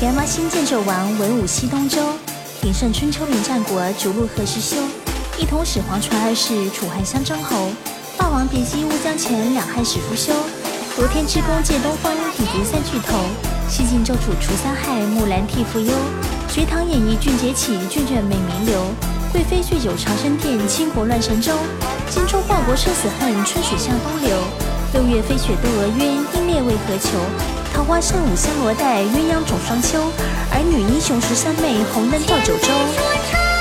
干妈新建纣王文武西东周，鼎盛春秋名战国，逐鹿何时休？一统始皇传二世，楚汉相争侯。霸王别姬，乌江前，两汉史不休。夺天之功，借东风，抵敌三巨头。西晋周楚除三害，木兰替父忧。隋唐演义，俊杰起，卷卷美名流。贵妃醉酒长生殿，倾国乱神州。荆州报国生死恨，春水向东流。六月飞雪窦娥冤，英烈为何求？桃花扇舞香罗带，鸳鸯种双秋。儿女英雄十三妹，红灯照九州。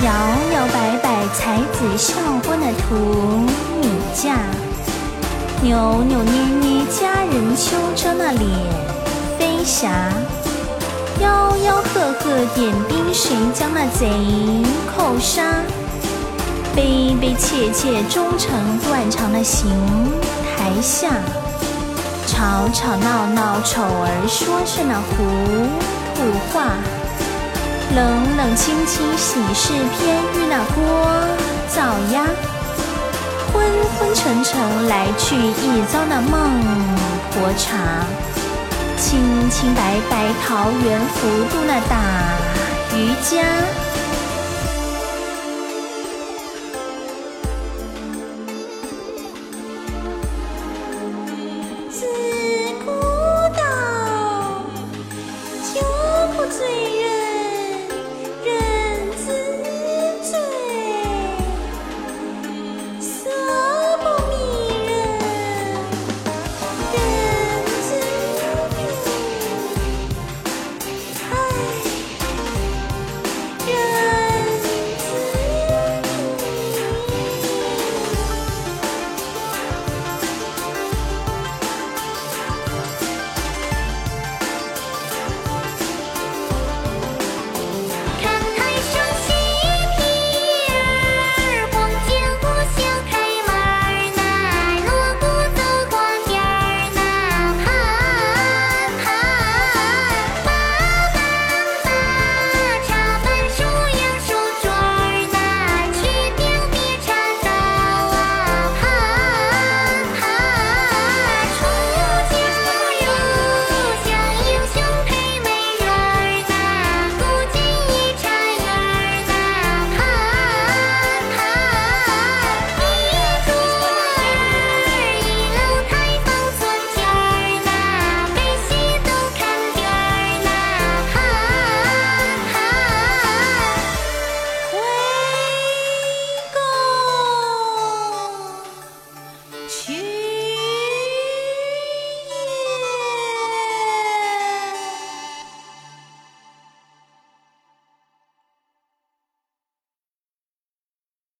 摇摇摆摆，才子笑过那土米架，扭扭捏捏佳人秋，遮那脸飞霞。吆吆喝喝点兵，谁将那贼寇杀？悲悲切切忠诚断肠的行台下。吵吵闹闹丑儿说是那糊涂话。冷冷清清喜事篇，遇那锅。早呀，昏昏沉沉来去，一遭那孟婆茶。清清白白桃源福渡那打渔家。